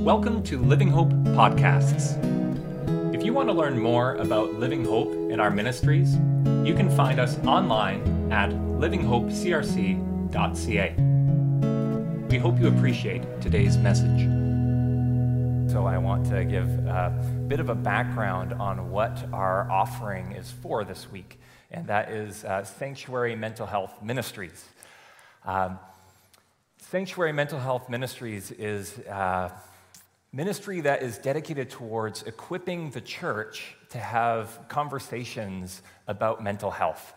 Welcome to Living Hope Podcasts. If you want to learn more about Living Hope and our ministries, you can find us online at livinghopecrc.ca. We hope you appreciate today's message. So, I want to give a bit of a background on what our offering is for this week, and that is uh, Sanctuary Mental Health Ministries. Um, Sanctuary Mental Health Ministries is uh, ministry that is dedicated towards equipping the church to have conversations about mental health.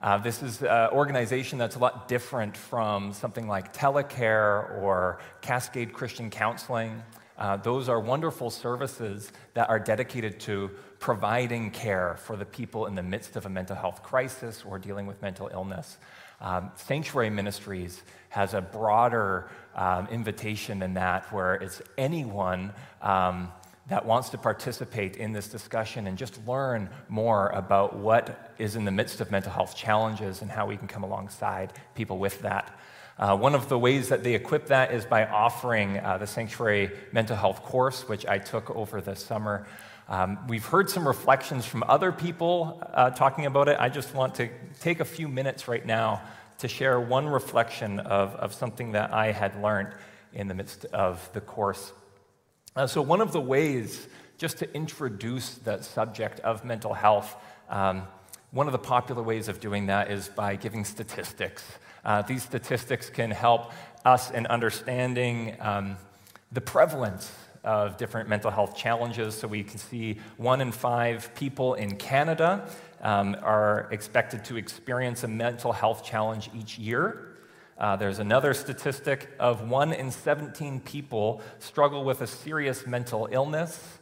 Uh, this is an organization that's a lot different from something like Telecare or Cascade Christian Counseling. Uh, those are wonderful services that are dedicated to providing care for the people in the midst of a mental health crisis or dealing with mental illness. Um, Sanctuary Ministries has a broader um, invitation than that, where it's anyone um, that wants to participate in this discussion and just learn more about what is in the midst of mental health challenges and how we can come alongside people with that. Uh, one of the ways that they equip that is by offering uh, the Sanctuary Mental Health course, which I took over this summer. Um, we've heard some reflections from other people uh, talking about it. I just want to take a few minutes right now to share one reflection of, of something that I had learned in the midst of the course. Uh, so, one of the ways, just to introduce the subject of mental health, um, one of the popular ways of doing that is by giving statistics. Uh, these statistics can help us in understanding um, the prevalence of different mental health challenges. So we can see one in five people in Canada um, are expected to experience a mental health challenge each year. Uh, there's another statistic of one in 17 people struggle with a serious mental illness,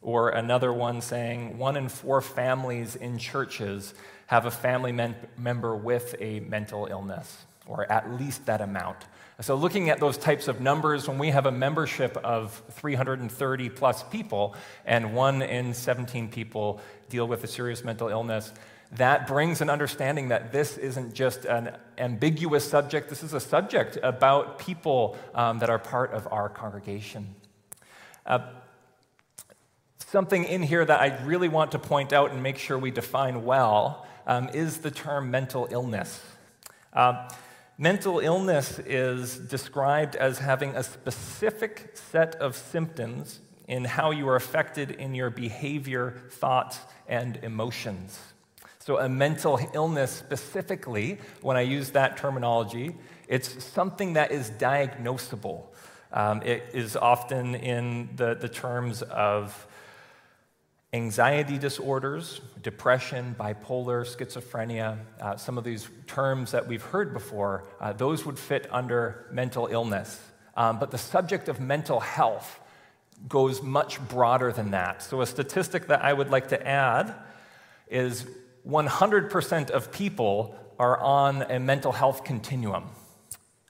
or another one saying one in four families in churches have a family mem- member with a mental illness, or at least that amount. So, looking at those types of numbers, when we have a membership of 330 plus people and one in 17 people deal with a serious mental illness, that brings an understanding that this isn't just an ambiguous subject, this is a subject about people um, that are part of our congregation. Uh, something in here that I really want to point out and make sure we define well um, is the term mental illness. Uh, Mental illness is described as having a specific set of symptoms in how you are affected in your behavior, thoughts, and emotions. So, a mental illness specifically, when I use that terminology, it's something that is diagnosable. Um, it is often in the, the terms of anxiety disorders, depression, bipolar, schizophrenia, uh, some of these terms that we've heard before, uh, those would fit under mental illness. Um, but the subject of mental health goes much broader than that. So, a statistic that I would like to add is 100% of people are on a mental health continuum.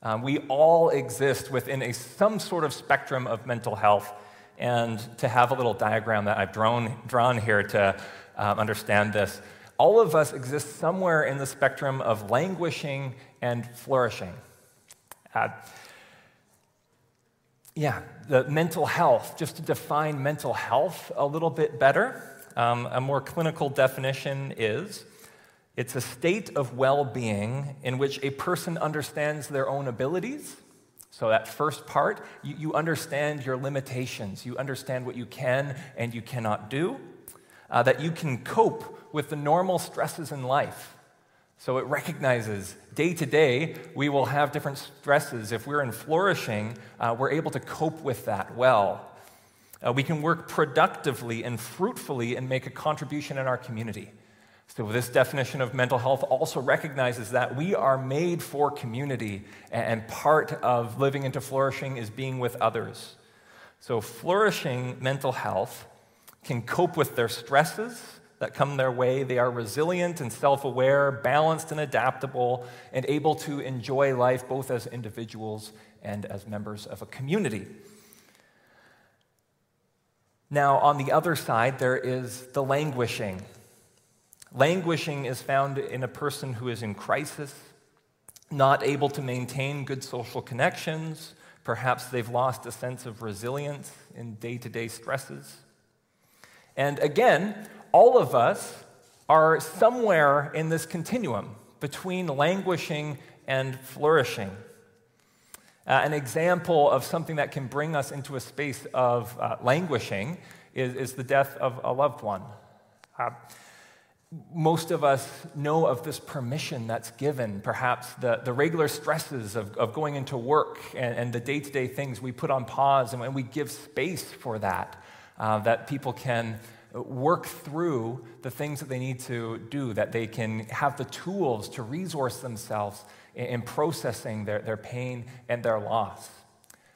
Um, we all exist within a, some sort of spectrum of mental health and to have a little diagram that I've drawn, drawn here to um, understand this. All of us exist somewhere in the spectrum of languishing and flourishing. Uh, yeah, the mental health, just to define mental health a little bit better, um, a more clinical definition is it's a state of well being in which a person understands their own abilities so, that first part, you, you, understand your limitations. You understand what you can and you cannot do, uh, that you can cope with the normal stresses in life. So, it recognizes day to day we will have different stresses. If we're in flourishing, uh, we're able to cope with that well. Uh, we can work productively and fruitfully and make a contribution in our community. So, this definition of mental health also recognizes that we are made for community, and part of living into flourishing is being with others. So, flourishing mental health can cope with their stresses that come their way. They are resilient and self aware, balanced and adaptable, and able to enjoy life both as individuals and as members of a community. Now, on the other side, there is the languishing Languishing is found in a person who is in crisis, not able to maintain good social connections, Perhaps they've lost a sense of resilience in day to day stresses. And again, all of us are somewhere in this continuum between languishing and flourishing. Uh, an example of something that can bring us into a space of uh, languishing is, is, the death of a loved one. Uh, most of us know of this permission that's given, perhaps the, the regular stresses of, of going into work and, and the day to day things we put on pause, and, we give space for that, uh, that people can work through the things that they need to do, that they can have the tools to resource themselves in, in processing their, their pain and their loss.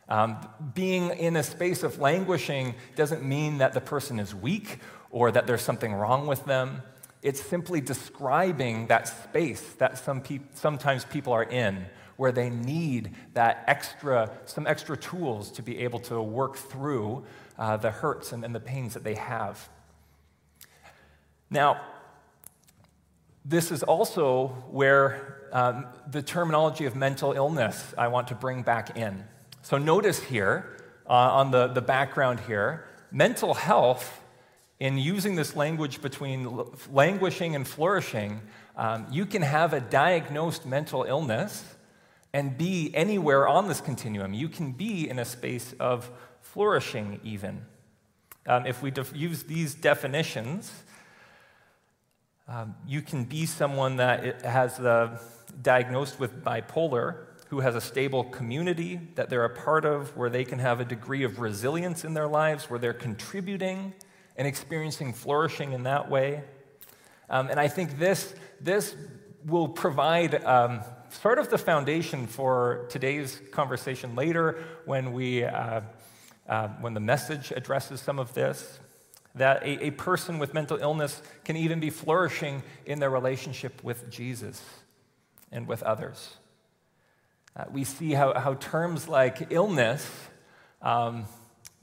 Um, being in a space of languishing doesn't mean that the person is weak or that there's something wrong with them. It's simply describing that space that some sometimes people are in where they need that extra, some extra tools to be able to work through uh, the hurts and, and the pains that they have. Now, this is also where um, the terminology of mental illness I want to bring back in. So, notice here uh, on the, the background here mental health in using this language between languishing and flourishing, um, you can have a diagnosed mental illness and be anywhere on this continuum. You can be in a space of flourishing, even. Um, if we def- use these definitions, um, you can be someone that has the diagnosed with bipolar who has a stable community that they're a part of, where they can have a degree of resilience in their lives, where they're contributing and experiencing flourishing in that way. Um, and I think this, this will provide um, sort of the foundation for today's conversation later when, we, uh, uh, when the message addresses some of this. That a, a person with mental illness can even be flourishing in their relationship with Jesus and with others. Uh, we see how, how terms like illness um,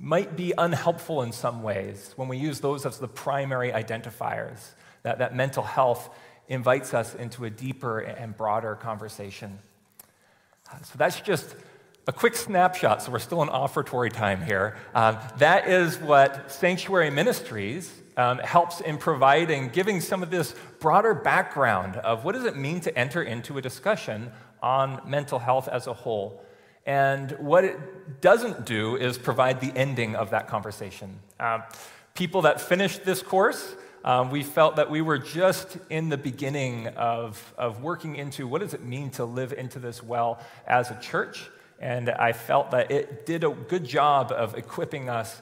might be unhelpful in some ways when we use those as the primary identifiers, that, that mental health invites us into a deeper and broader conversation. So that's just a quick snapshot, so we're still in offertory time here. Um, that is what Sanctuary Ministries um, helps in providing, giving some of this broader background of what does it mean to enter into a discussion on mental health as a whole. And what it doesn't do is provide the ending of that conversation. Uh, people that finished this course, um, we felt that we were just in the beginning of, of working into what does it mean to live into this well as a church. And I felt that it did a good job of equipping us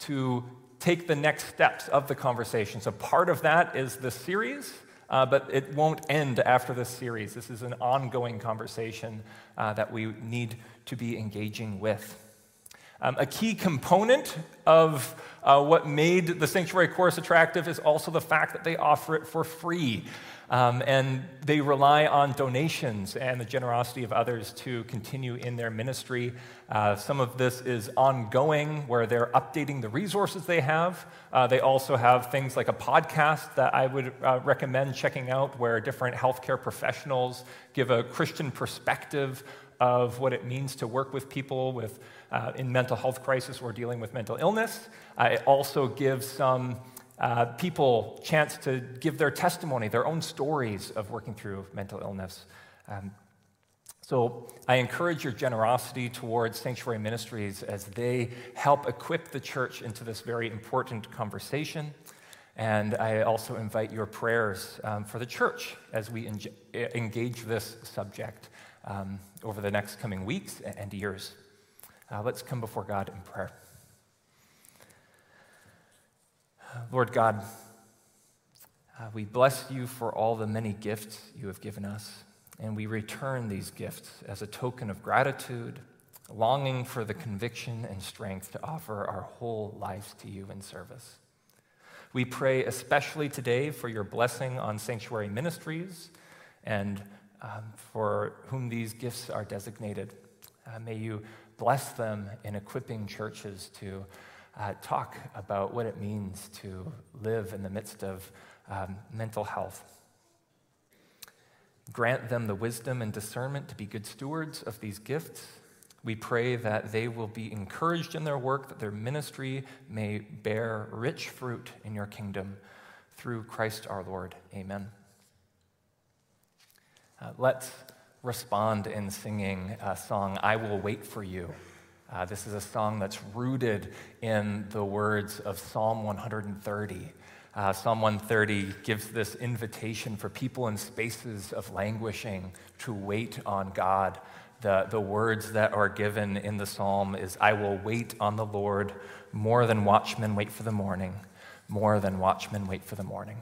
to take the next steps of the conversation. So part of that is the series uh, but it won't end after this series. This is an ongoing conversation uh, that we need to be engaging with. Um, a key component of uh, what made the Sanctuary course attractive is also the fact that they offer it for free. Um, and they rely on donations and the generosity of others to continue in their ministry. Uh, some of this is ongoing, where they're updating the resources they have. Uh, they also have things like a podcast that I would uh, recommend checking out, where different healthcare professionals give a Christian perspective of what it means to work with people with, uh, in mental health crisis or dealing with mental illness. it also gives some uh, people chance to give their testimony, their own stories of working through mental illness. Um, so I encourage your generosity towards Sanctuary Ministries as they help equip the church into this very important conversation. And I also invite your prayers um, for the church as we engage this subject um, over the next coming weeks and years. Uh, let's come before God in prayer. Lord God, uh, we bless you for all the many gifts you have given us, and we return these gifts as a token of gratitude, longing for the conviction and strength to offer our whole lives to you in service. We pray especially today for your blessing on sanctuary ministries and um, for whom these gifts are designated. Uh, may you bless them in equipping churches to uh, talk about what it means to live in the midst of um, mental health. Grant them the wisdom and discernment to be good stewards of these gifts We pray that they will be encouraged in their work, that their ministry may bear rich fruit in your kingdom through Christ our Lord. Amen. Uh, let's respond in singing a song, I Will Wait for You. Uh, this is a song that's rooted in the words of Psalm 130. Uh, Psalm 130 gives this invitation for people in spaces of languishing to wait on God. The, the words that are given in the psalm is, I will wait on the Lord more than watchmen wait for the morning, more than watchmen wait for the morning.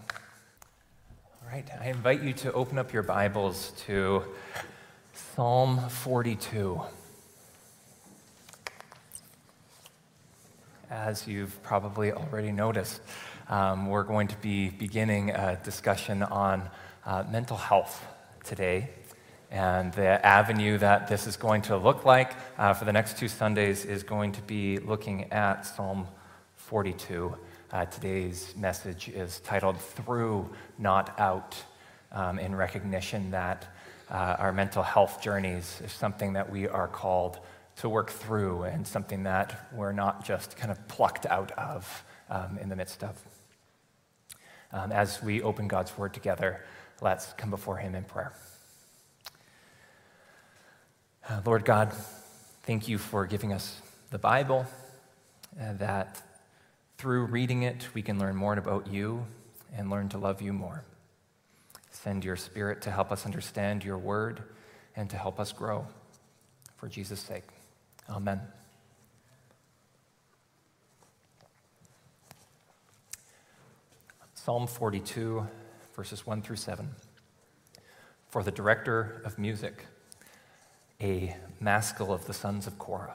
Right, I invite you to open up your Bibles to Psalm 42. As you've probably already noticed, um, we're going to be beginning a discussion on uh, mental health today. And the avenue that this is going to look like uh, for the next two Sundays is going to be looking at Psalm 42. Uh, today's message is titled Through, Not Out, um, in recognition that uh, our mental health journeys is something that we are called to work through and something that we're not just kind of plucked out of um, in the midst of. Um, as we open God's Word together, let's come before Him in prayer. Uh, Lord God, thank you for giving us the Bible, uh, that through reading it, we can learn more about you and learn to love you more. Send your Spirit to help us understand your word and to help us grow. For Jesus' sake. Amen. Psalm 42, verses 1 through 7. For the director of music, a maskil of the sons of Korah.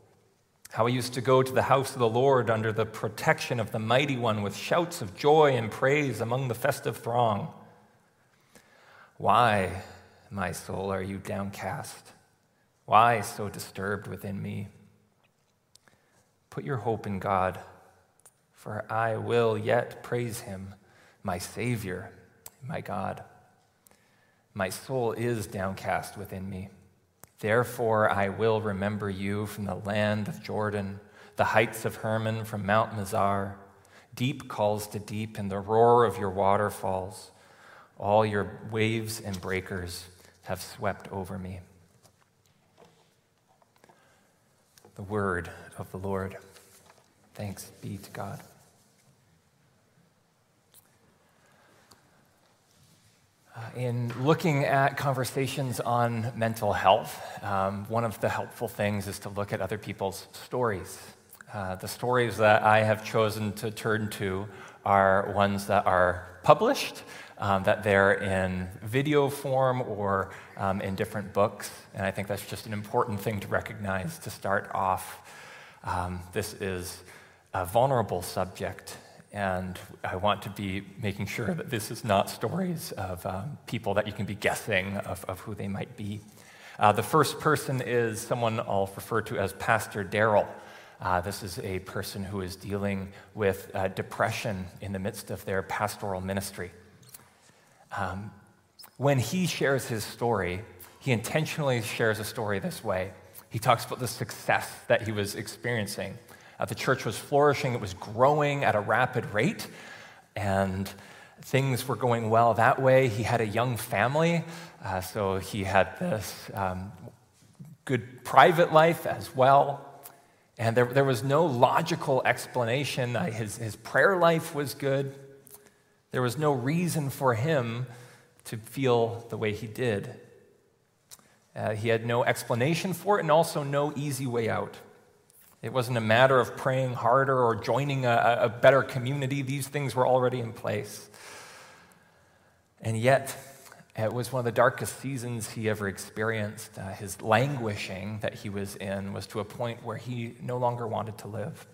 How I used to go to the house of the Lord under the protection of the mighty one with shouts of joy and praise among the festive throng. Why, my soul, are you downcast? Why so disturbed within me? Put your hope in God, for I will yet praise him, my Savior, my God. My soul is downcast within me. Therefore, I will remember you from the land of Jordan, the heights of Hermon from Mount Mizar. Deep calls to deep in the roar of your waterfalls. All your waves and breakers have swept over me. The word of the Lord. Thanks be to God. In looking at conversations on mental health, um, one of the helpful things is to look at other people's stories. Uh, the stories that I have chosen to turn to are ones that are published, um, that they're in video form or um, in different books. And I think that's just an important thing to recognize to start off. Um, this is a vulnerable subject and I want to be making sure that this is not stories of um, people that you can be guessing of, of who they might be. Uh, the first person is someone I'll refer to as Pastor Daryl. Uh, this is a person who is dealing with uh, depression in the midst of their pastoral ministry. Um, when he shares his story, he intentionally shares a story this way. He talks about the success that he was experiencing uh, the church was flourishing, it was growing at a rapid rate, and things were going well that way. He had a young family, uh, so he had this um, good private life as well. And there, there was no logical explanation. Uh, his, his prayer life was good. There was no reason for him to feel the way he did. Uh, he had no explanation for it and also no easy way out. It wasn't a matter of praying harder or joining a, a better community. These things were already in place. And yet, It was one of the darkest seasons he ever experienced. Uh, his languishing that he was in was to a point where he no longer wanted to live.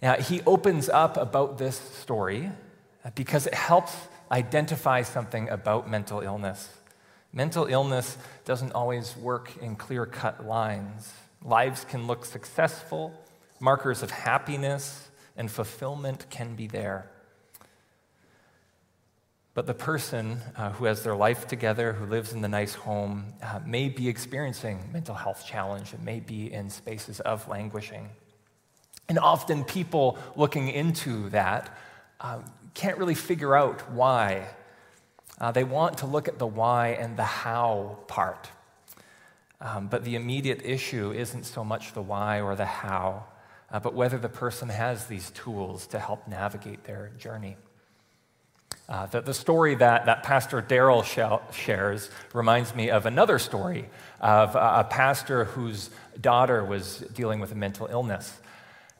Now, he opens up about this story uh, because it helps identify something about mental illness. Mental illness doesn't always work in clear cut lines. Lives can look successful, markers of happiness and fulfillment can be there. But the person uh, who has their life together, who lives in the nice home, uh, may be experiencing mental health challenge and may be in spaces of languishing. And often people looking into that uh, can't really figure out why. Uh, they want to look at the why and the how part. Um, but the immediate issue isn't so much the why or the how, uh, but whether the person has these tools to help navigate their journey. Uh, the, the story that, that Pastor Daryl shares reminds me of another story of a, a pastor whose daughter was dealing with a mental illness.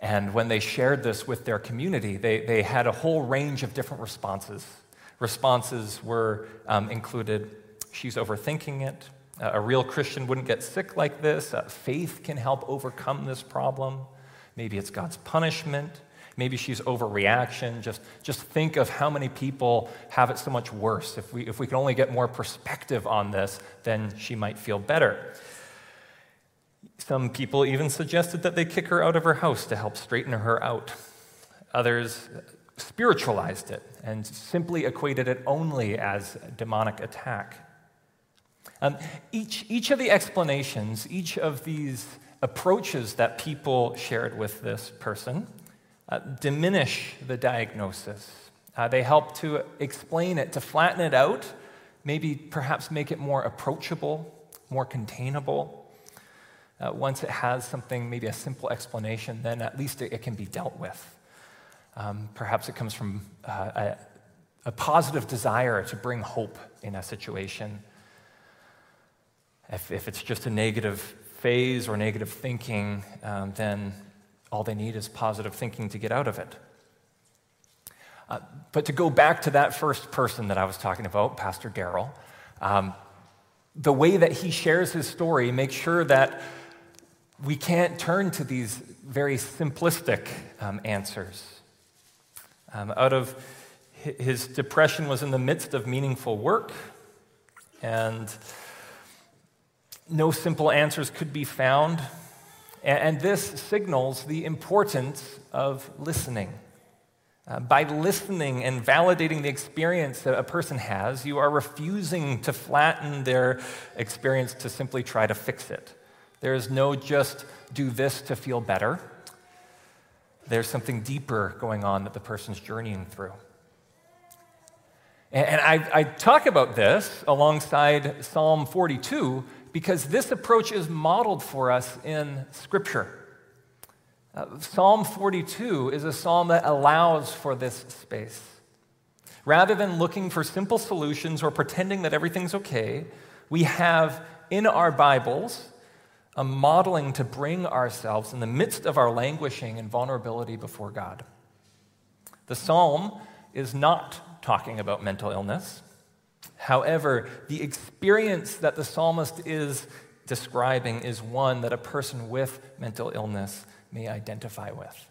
And when they shared this with their community, they, they had a whole range of different responses. Responses were um, included she's overthinking it, a real Christian wouldn't get sick like this, uh, faith can help overcome this problem, maybe it's God's punishment. Maybe she's overreaction. Just, just think of how many people have it so much worse. If we, if we could only get more perspective on this, then she might feel better. Some people even suggested that they kick her out of her house to help straighten her out. Others spiritualized it and simply equated it only as demonic attack. Um, each, each of the explanations, each of these approaches that people shared with this person uh, diminish the diagnosis. Uh, they help to explain it, to flatten it out, maybe perhaps make it more approachable, more containable. Uh, once it has something, maybe a simple explanation, then at least it, it can be dealt with. Um, perhaps it comes from uh, a, a positive desire to bring hope in a situation. If, if it's just a negative phase or negative thinking, um, then all they need is positive thinking to get out of it. Uh, but to go back to that first person that I was talking about, Pastor Daryl, um, the way that he shares his story makes sure that we can't turn to these very simplistic um, answers. Um, out of his depression was in the midst of meaningful work, and no simple answers could be found. And this signals the importance of listening. Uh, by listening and validating the experience that a person has, you are refusing to flatten their experience to simply try to fix it. There is no just do this to feel better. There's something deeper going on that the person's journeying through. And I, I talk about this alongside Psalm 42 because this approach is modeled for us in Scripture. Uh, psalm 42 is a psalm that allows for this space. Rather than looking for simple solutions or pretending that everything's okay, we have in our Bibles a modeling to bring ourselves in the midst of our languishing and vulnerability before God. The psalm is not talking about mental illness. However, the experience that the psalmist is describing is one that a person with mental illness may identify with.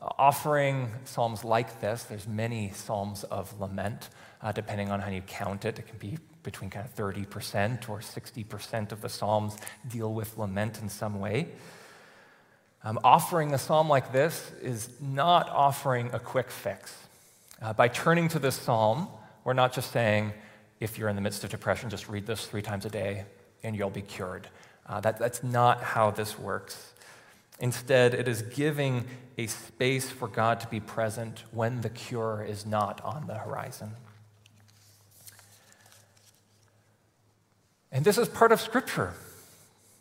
Offering psalms like this, there's many psalms of lament, uh, depending on how you count it. It can be between kind of 30% or 60% of the psalms deal with lament in some way. Um, offering a psalm like this is not offering a quick fix. Uh, by turning to this psalm, we're not just saying, if you're in the midst of depression, just read this three times a day and you'll be cured. Uh, that, that's not how this works. Instead, it is giving a space for God to be present when the cure is not on the horizon. And this is part of Scripture.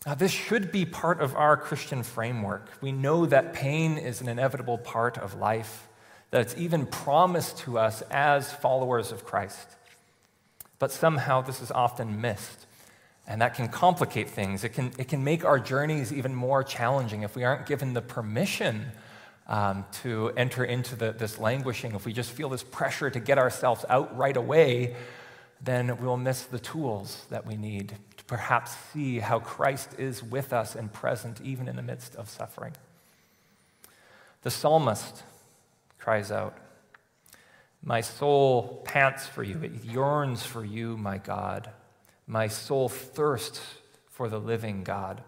Uh, this should be part of our Christian framework. We know that pain is an inevitable part of life that it's even promised to us as followers of Christ. But somehow this is often missed. And that can complicate things. It can, it can make our journeys even more challenging if we aren't given the permission um, to enter into the, this languishing, if we just feel this pressure to get ourselves out right away, then we'll miss the tools that we need to perhaps see how Christ is with us and present even in the midst of suffering. The psalmist cries out, My soul pants for you, it yearns for you, my God. My soul thirsts for the living God.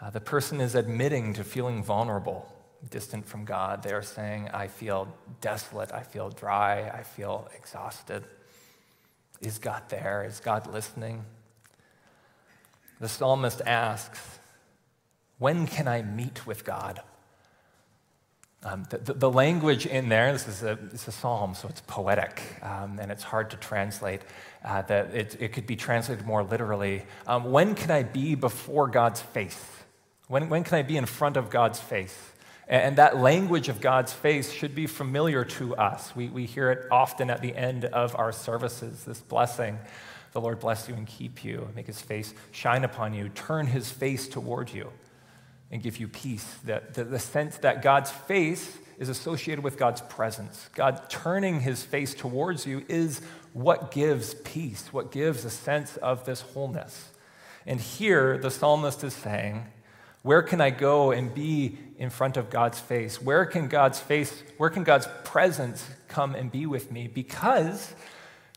Uh, the person is admitting to feeling vulnerable, distant from God. They are saying, I feel desolate, I feel dry, I feel exhausted. Is God there? Is God listening? The psalmist asks, When can I meet with God? Um, the, the, language in there, this is a, it's a psalm, so it's poetic, um, and it's hard to translate. Uh, that it, it, could be translated more literally. Um, when can I be before God's face? When, when can I be in front of God's face? And, and that language of God's face should be familiar to us. We, we hear it often at the end of our services, this blessing. The Lord bless you and keep you, make his face shine upon you, turn his face toward you and give you peace. The, the, the, sense that God's face is associated with God's presence. God turning his face towards you is what gives peace, what gives a sense of this wholeness. And here, the psalmist is saying, Where can I go and be in front of God's face? Where can God's face, where can God's presence come and be with me? Because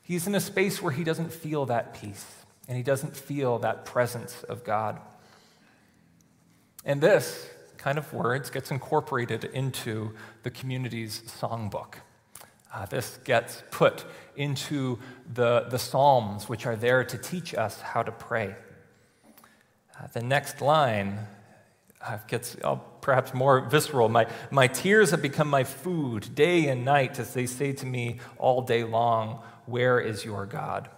he's in a space where he doesn't feel that peace and he doesn't feel that presence of God. And this kind of words gets incorporated into the community's songbook. Uh, this gets put into the, the Psalms, which are there to teach us how to pray. Uh, the next line uh, gets uh, perhaps more visceral. My, my tears have become my food day and night as they say to me all day long, Where is your God?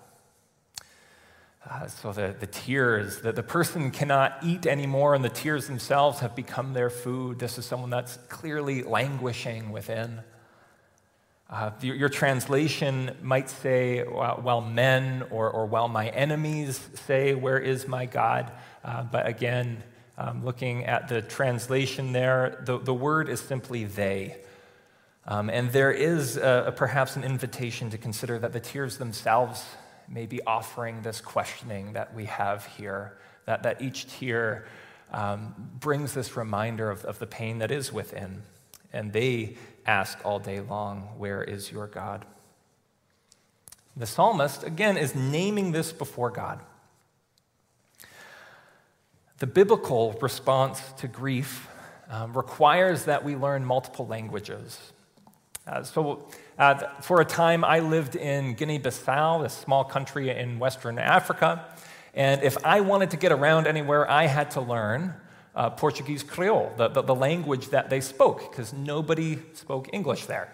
Uh, so the, the tears, that the person cannot eat anymore, and the tears themselves have become their food. This is someone that's clearly languishing within. Uh, your, your, translation might say, while men or, or while my enemies say, Where is my God? Uh, but again, um, looking at the translation there, the, the word is simply they. Um, and there is a, a, perhaps an invitation to consider that the tears themselves maybe offering this questioning that we have here, that, that each tear um, brings this reminder of, of the pain that is within. And they ask all day long, Where is your God? The psalmist, again, is naming this before God. The biblical response to grief um, requires that we learn multiple languages. Uh, so, uh, for a time, I lived in Guinea Bissau, a small country in Western Africa. And if I wanted to get around anywhere, I had to learn uh, Portuguese Creole, the, the, the, language that they spoke, because nobody spoke English there.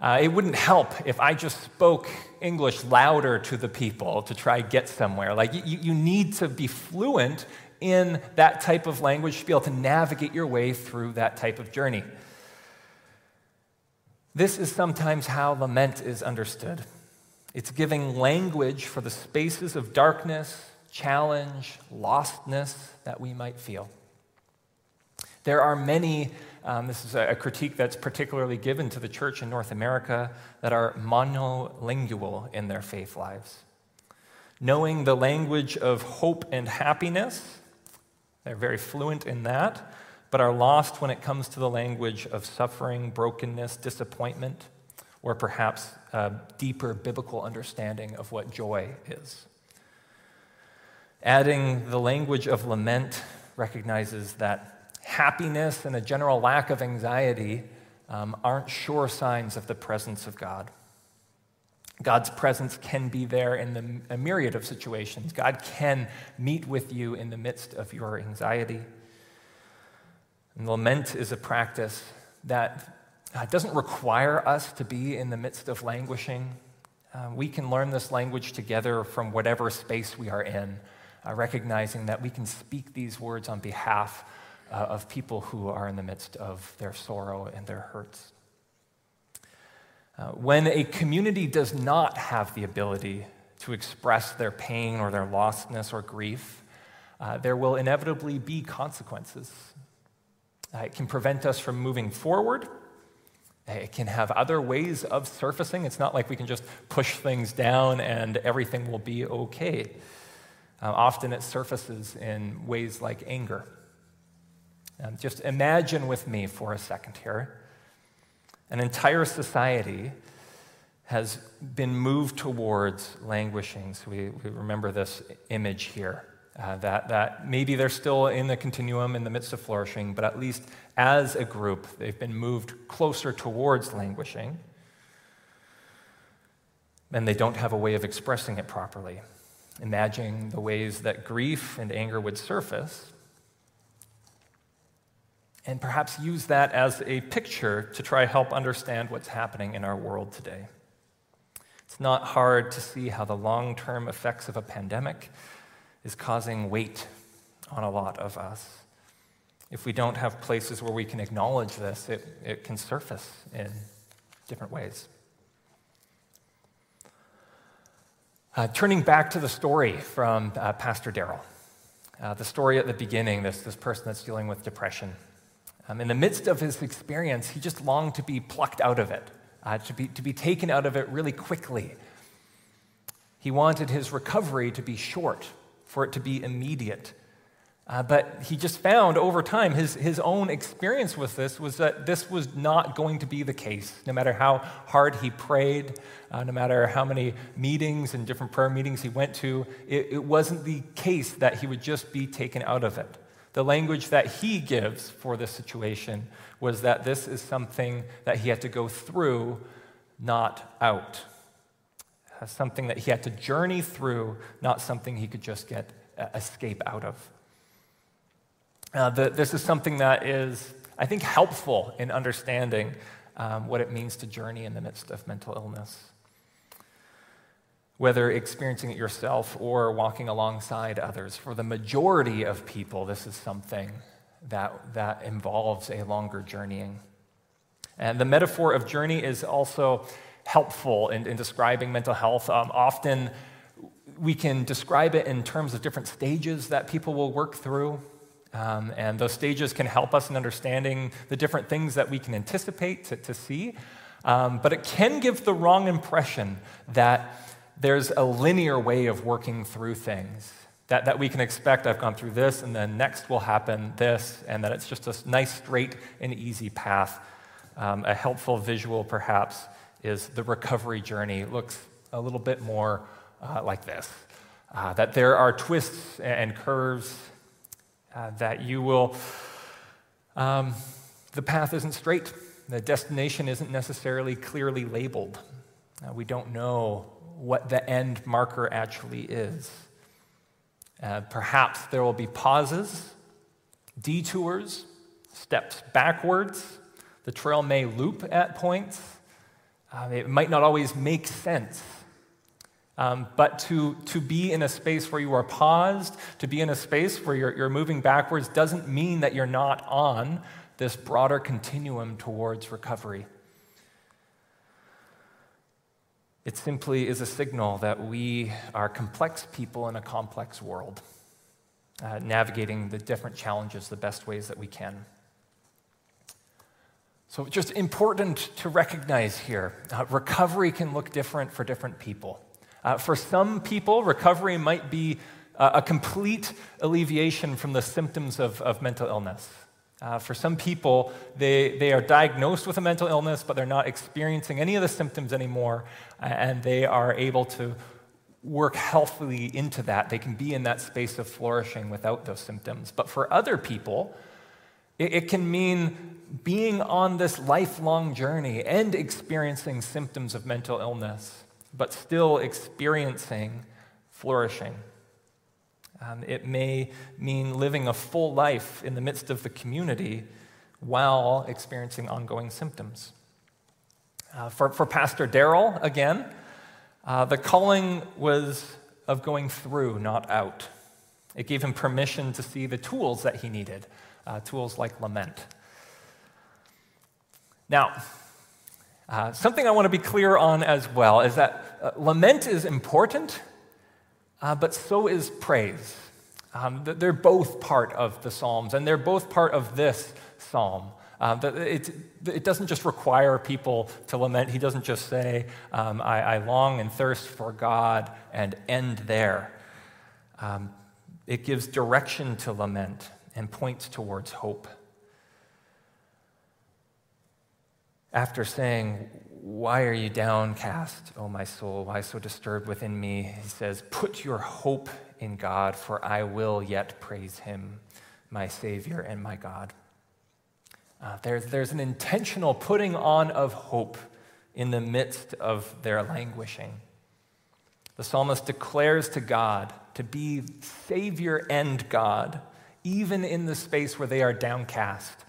Uh, it wouldn't help if I just spoke English louder to the people to try get somewhere. Like, you, you need to be fluent in that type of language to be able to navigate your way through that type of journey. This is sometimes how lament is understood it's giving language for the spaces of darkness, challenge, lostness that we might feel. There are many, um, this is a critique that's particularly given to the church in North America, that are monolingual in their faith lives. Knowing the language of hope and happiness, they're very fluent in that, but are lost when it comes to the language of suffering, brokenness, disappointment, or perhaps a deeper biblical understanding of what joy is. Adding the language of lament recognizes that happiness and a general lack of anxiety um, aren't sure signs of the presence of God. God's presence can be there in the, a myriad of situations. God can meet with you in the midst of your anxiety. And lament is a practice that uh, doesn't require us to be in the midst of languishing. Uh, we can learn this language together from whatever space we are in, uh, recognizing that we can speak these words on behalf uh, of people who are in the midst of their sorrow and their hurts. Uh, when a community does not have the ability to express their pain or their lostness or grief, uh, there will inevitably be consequences it can prevent us from moving forward. It can have other ways of surfacing. It's not like we can just push things down and everything will be okay. Uh, often it surfaces in ways like anger. Um, just imagine with me for a second here an entire society has been moved towards languishing. So we, we remember this image here. Uh, that, that maybe they're still in the continuum in the midst of flourishing, but at least as a group, they've been moved closer towards languishing. And they don't have a way of expressing it properly. Imagining the ways that grief and anger would surface, and perhaps use that as a picture to try help understand what's happening in our world today. It's not hard to see how the long term effects of a pandemic is causing weight on a lot of us. If we don't have places where we can acknowledge this, it, it can surface in different ways. Uh, turning back to the story from uh, Pastor Daryl, uh, the story at the beginning, this, this person that's dealing with depression. Um, in the midst of his experience, he just longed to be plucked out of it, uh, to, be, to be taken out of it really quickly. He wanted his recovery to be short, for it to be immediate. Uh, but he just found over time, his, his own experience with this was that this was not going to be the case. No matter how hard he prayed, uh, no matter how many meetings and different prayer meetings he went to, it, it wasn't the case that he would just be taken out of it. The language that he gives for this situation was that this is something that he had to go through, not out. Something that he had to journey through, not something he could just get uh, escape out of. Uh, the, this is something that is, I think, helpful in understanding um, what it means to journey in the midst of mental illness whether experiencing it yourself or walking alongside others. For the majority of people, this is something that, that involves a longer journeying. And the metaphor of journey is also helpful in, in describing mental health. Um, often we can describe it in terms of different stages that people will work through. Um, and those stages can help us in understanding the different things that we can anticipate to, to see. Um, but it can give the wrong impression that there's a linear way of working through things. That, that we can expect, I've gone through this, and then next will happen this, and that it's just a nice, straight, and easy path. Um, a helpful visual, perhaps, is the recovery journey looks a little bit more uh, like this uh, that there are twists and curves, uh, that you will, um, the path isn't straight, the destination isn't necessarily clearly labeled. Uh, we don't know what the end marker actually is. Uh, perhaps there will be pauses, detours, steps backwards. The trail may loop at points. Uh, it might not always make sense. Um, but to, to be in a space where you are paused, to be in a space where you're, you're moving backwards, doesn't mean that you're not on this broader continuum towards recovery. It simply is a signal that we are complex people in a complex world, uh, navigating the different challenges the best ways that we can. So, just important to recognize here uh, recovery can look different for different people. Uh, for some people, recovery might be uh, a complete alleviation from the symptoms of, of mental illness. Uh, for some people, they, they are diagnosed with a mental illness, but they're not experiencing any of the symptoms anymore, and they are able to work healthily into that. They can be in that space of flourishing without those symptoms. But for other people, it, it can mean being on this lifelong journey and experiencing symptoms of mental illness, but still experiencing flourishing. Um, it may mean living a full life in the midst of the community while experiencing ongoing symptoms. Uh, for, for Pastor Daryl, again, uh, the calling was of going through, not out. It gave him permission to see the tools that he needed, uh, tools like lament. Now, uh, something I want to be clear on as well is that uh, lament is important, uh, but so is praise. Um, they're both part of the Psalms, and they're both part of this psalm. Um, it, it, doesn't just require people to lament. He doesn't just say, um, I, I, long and thirst for God and end there. Um, it gives direction to lament and points towards hope. After saying, Why are you downcast, O my soul? Why so disturbed within me? He says, Put your hope in God, for I will yet praise him, my Savior and my God. Uh, there's, there's an intentional putting on of hope in the midst of their languishing. The psalmist declares to God to be Savior and God, even in the space where they are downcast.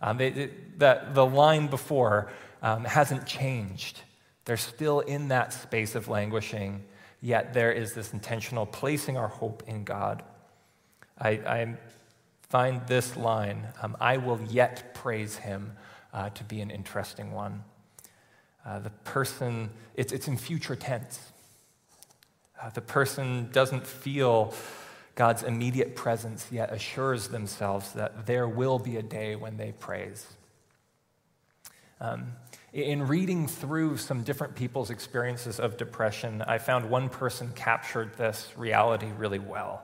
Um, it, it, the, the line before um, hasn't changed. They're still in that space of languishing, yet there is this intentional placing our hope in God. I, I find this line, um, I will yet praise him, uh, to be an interesting one. Uh, the person, it's, it's in future tense. Uh, the person doesn't feel God's immediate presence, yet assures themselves that there will be a day when they praise. Um, in reading through some different people's experiences of depression, I found one person captured this reality really well.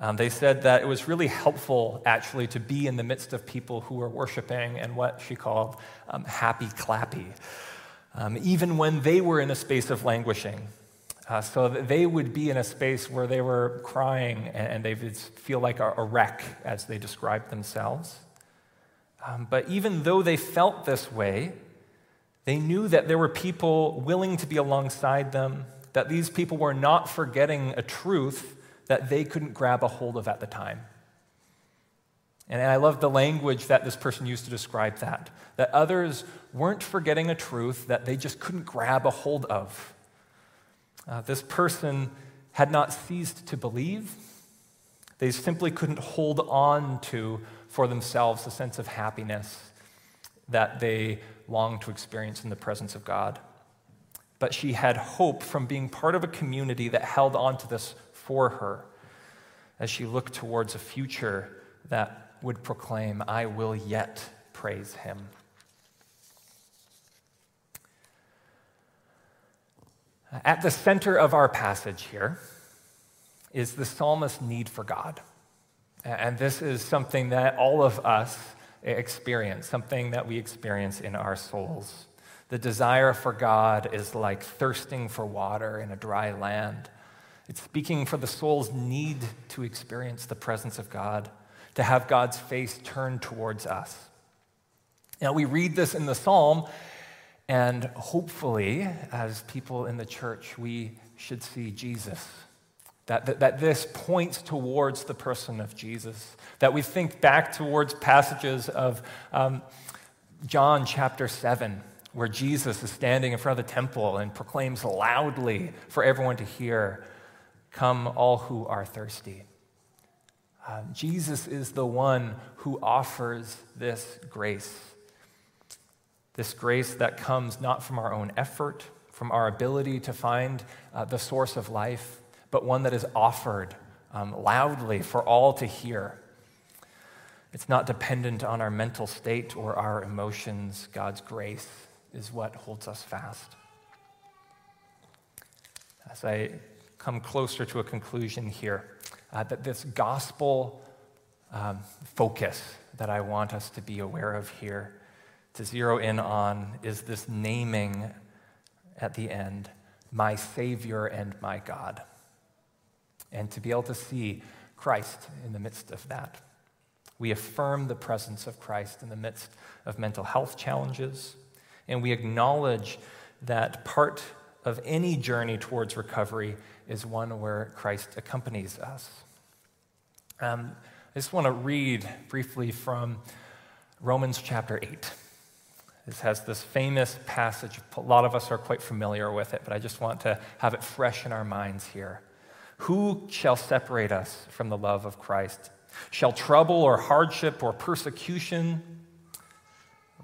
Um, they said that it was really helpful, actually, to be in the midst of people who were worshiping and what she called um, happy clappy, um, even when they were in a space of languishing. Uh, so they would be in a space where they were crying and, and they would feel like a, a, wreck, as they described themselves. Um, but even though they felt this way, they knew that there were people willing to be alongside them, that these people were not forgetting a truth that they couldn't grab a hold of at the time. And I love the language that this person used to describe that, that others weren't forgetting a truth that they just couldn't grab a hold of. Uh, this person had not ceased to believe. They simply couldn't hold on to for themselves the sense of happiness that they longed to experience in the presence of God. But she had hope from being part of a community that held on to this for her as she looked towards a future that would proclaim, I will yet praise him. At the center of our passage here is the psalmist's need for God. And this is something that all of us experience, something that we experience in our souls. The desire for God is like thirsting for water in a dry land. It's speaking for the soul's need to experience the presence of God, to have God's face turned towards us. Now, we read this in the psalm, and hopefully, as people in the church, we should see Jesus. That, that, that, this points towards the person of Jesus. That we think back towards passages of um, John chapter 7, where Jesus is standing in front of the temple and proclaims loudly for everyone to hear Come, all who are thirsty. Uh, Jesus is the one who offers this grace. This grace that comes not from our own effort, from our ability to find uh, the source of life, but one that is offered um, loudly for all to hear. It's not dependent on our mental state or our emotions. God's grace is what holds us fast. As I come closer to a conclusion here. Uh, that this gospel um, focus that I want us to be aware of here, to zero in on, is this naming at the end, my Savior and my God. And to be able to see Christ in the midst of that. We affirm the presence of Christ in the midst of mental health challenges, and we acknowledge that part of any journey towards recovery is one where Christ accompanies us. Um, I just want to read briefly from Romans chapter 8. This has this famous passage. A lot of us are quite familiar with it, but I just want to have it fresh in our minds here. Who shall separate us from the love of Christ? Shall trouble or hardship or persecution?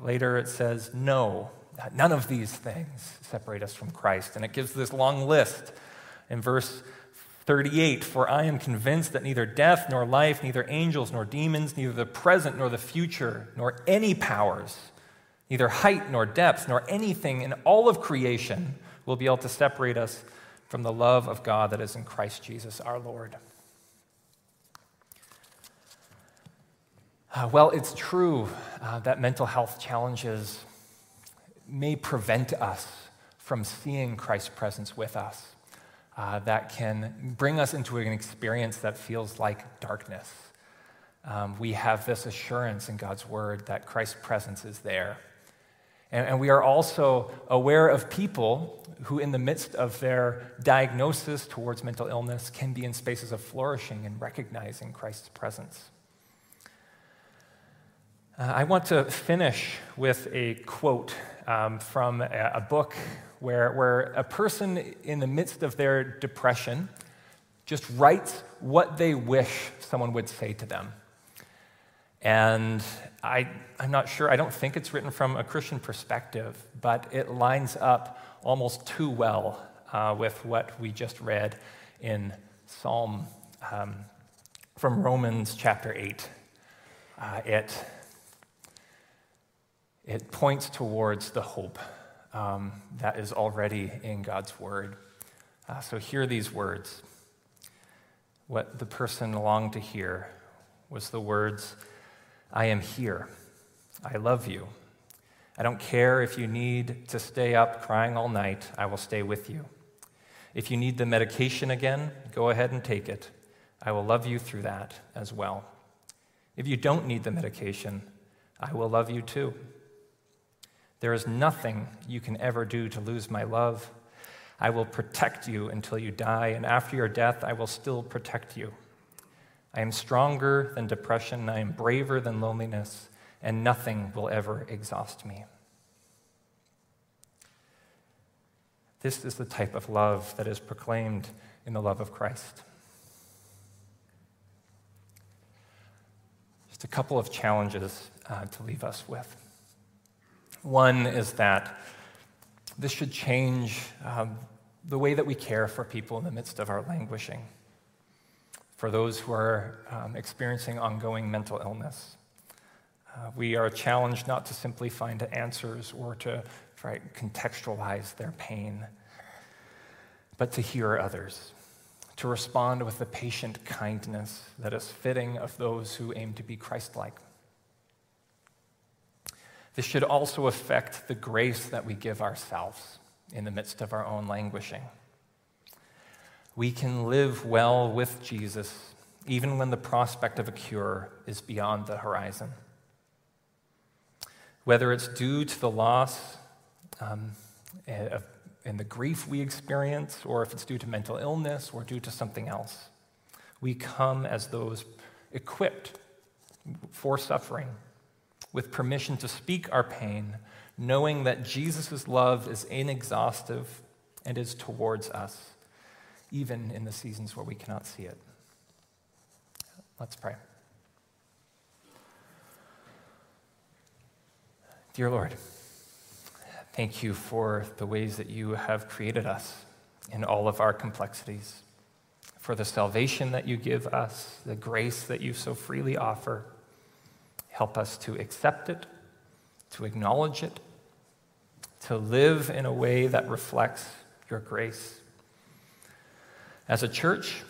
Later it says, No, none of these things separate us from Christ. And it gives this long list in verse 38 For I am convinced that neither death nor life, neither angels nor demons, neither the present nor the future, nor any powers, neither height nor depth, nor anything in all of creation will be able to separate us from the love of God that is in Christ Jesus our Lord. Uh, well, it's true uh, that mental health challenges may prevent us from seeing Christ's presence with us uh, that can bring us into an experience that feels like darkness. Um, we have this assurance in God's word that Christ's presence is there. And, and we are also aware of people who, in the midst of their diagnosis towards mental illness, can be in spaces of flourishing and recognizing Christ's presence. Uh, I want to finish with a quote um, from a, a book where, where a person in the midst of their depression just writes what they wish someone would say to them. And I, I'm not sure, I don't think it's written from a Christian perspective, but it lines up almost too well uh, with what we just read in Psalm um, from Romans chapter 8. Uh, it, it points towards the hope um, that is already in God's word. Uh, so hear these words. What the person longed to hear was the words, I am here. I love you. I don't care if you need to stay up crying all night, I will stay with you. If you need the medication again, go ahead and take it. I will love you through that as well. If you don't need the medication, I will love you too. There is nothing you can ever do to lose my love. I will protect you until you die, and after your death, I will still protect you. I am stronger than depression, I am braver than loneliness, and nothing will ever exhaust me. This is the type of love that is proclaimed in the love of Christ. Just a couple of challenges uh, to leave us with. One is that this should change um, the way that we care for people in the midst of our languishing, for those who are um, experiencing ongoing mental illness. Uh, we are challenged not to simply find answers or to try to contextualize their pain, but to hear others, to respond with the patient kindness that is fitting of those who aim to be Christ like. This should also affect the grace that we give ourselves in the midst of our own languishing. We can live well with Jesus even when the prospect of a cure is beyond the horizon. Whether it's due to the loss um, and the grief we experience, or if it's due to mental illness or due to something else, we come as those equipped for suffering with permission to speak our pain, knowing that Jesus' love is inexhaustive and is towards us, even in the seasons where we cannot see it. Let's pray. Dear Lord, thank you for the ways that you have created us in all of our complexities, for the salvation that you give us, the grace that you so freely offer Help us to accept it, to acknowledge it, to live in a way that reflects your grace. As a church,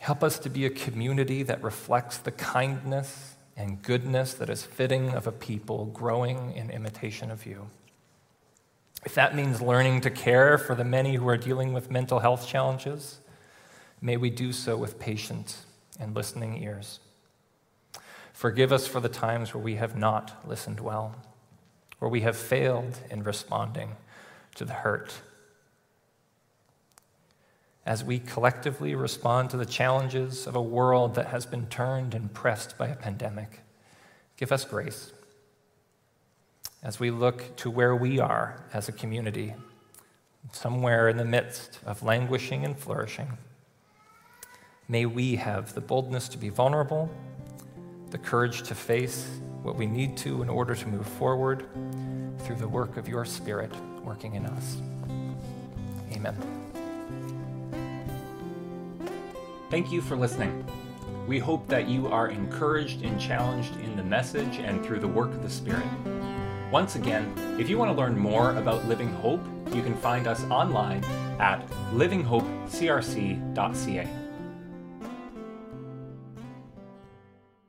help us to be a community that reflects the kindness and goodness that is fitting of a people growing in imitation of you. If that means learning to care for the many who are dealing with mental health challenges, may we do so with patience and listening ears. Forgive us for the times where we have not listened well, where we have failed in responding to the hurt. As we collectively respond to the challenges of a world that has been turned and pressed by a pandemic, give us grace. As we look to where we are as a community, somewhere in the midst of languishing and flourishing, may we have the boldness to be vulnerable the courage to face what we need to in order to move forward through the work of your Spirit working in us. Amen. Thank you for listening. We hope that you are encouraged and challenged in the message and through the work of the Spirit. Once again, if you want to learn more about Living Hope, you can find us online at livinghopecrc.ca.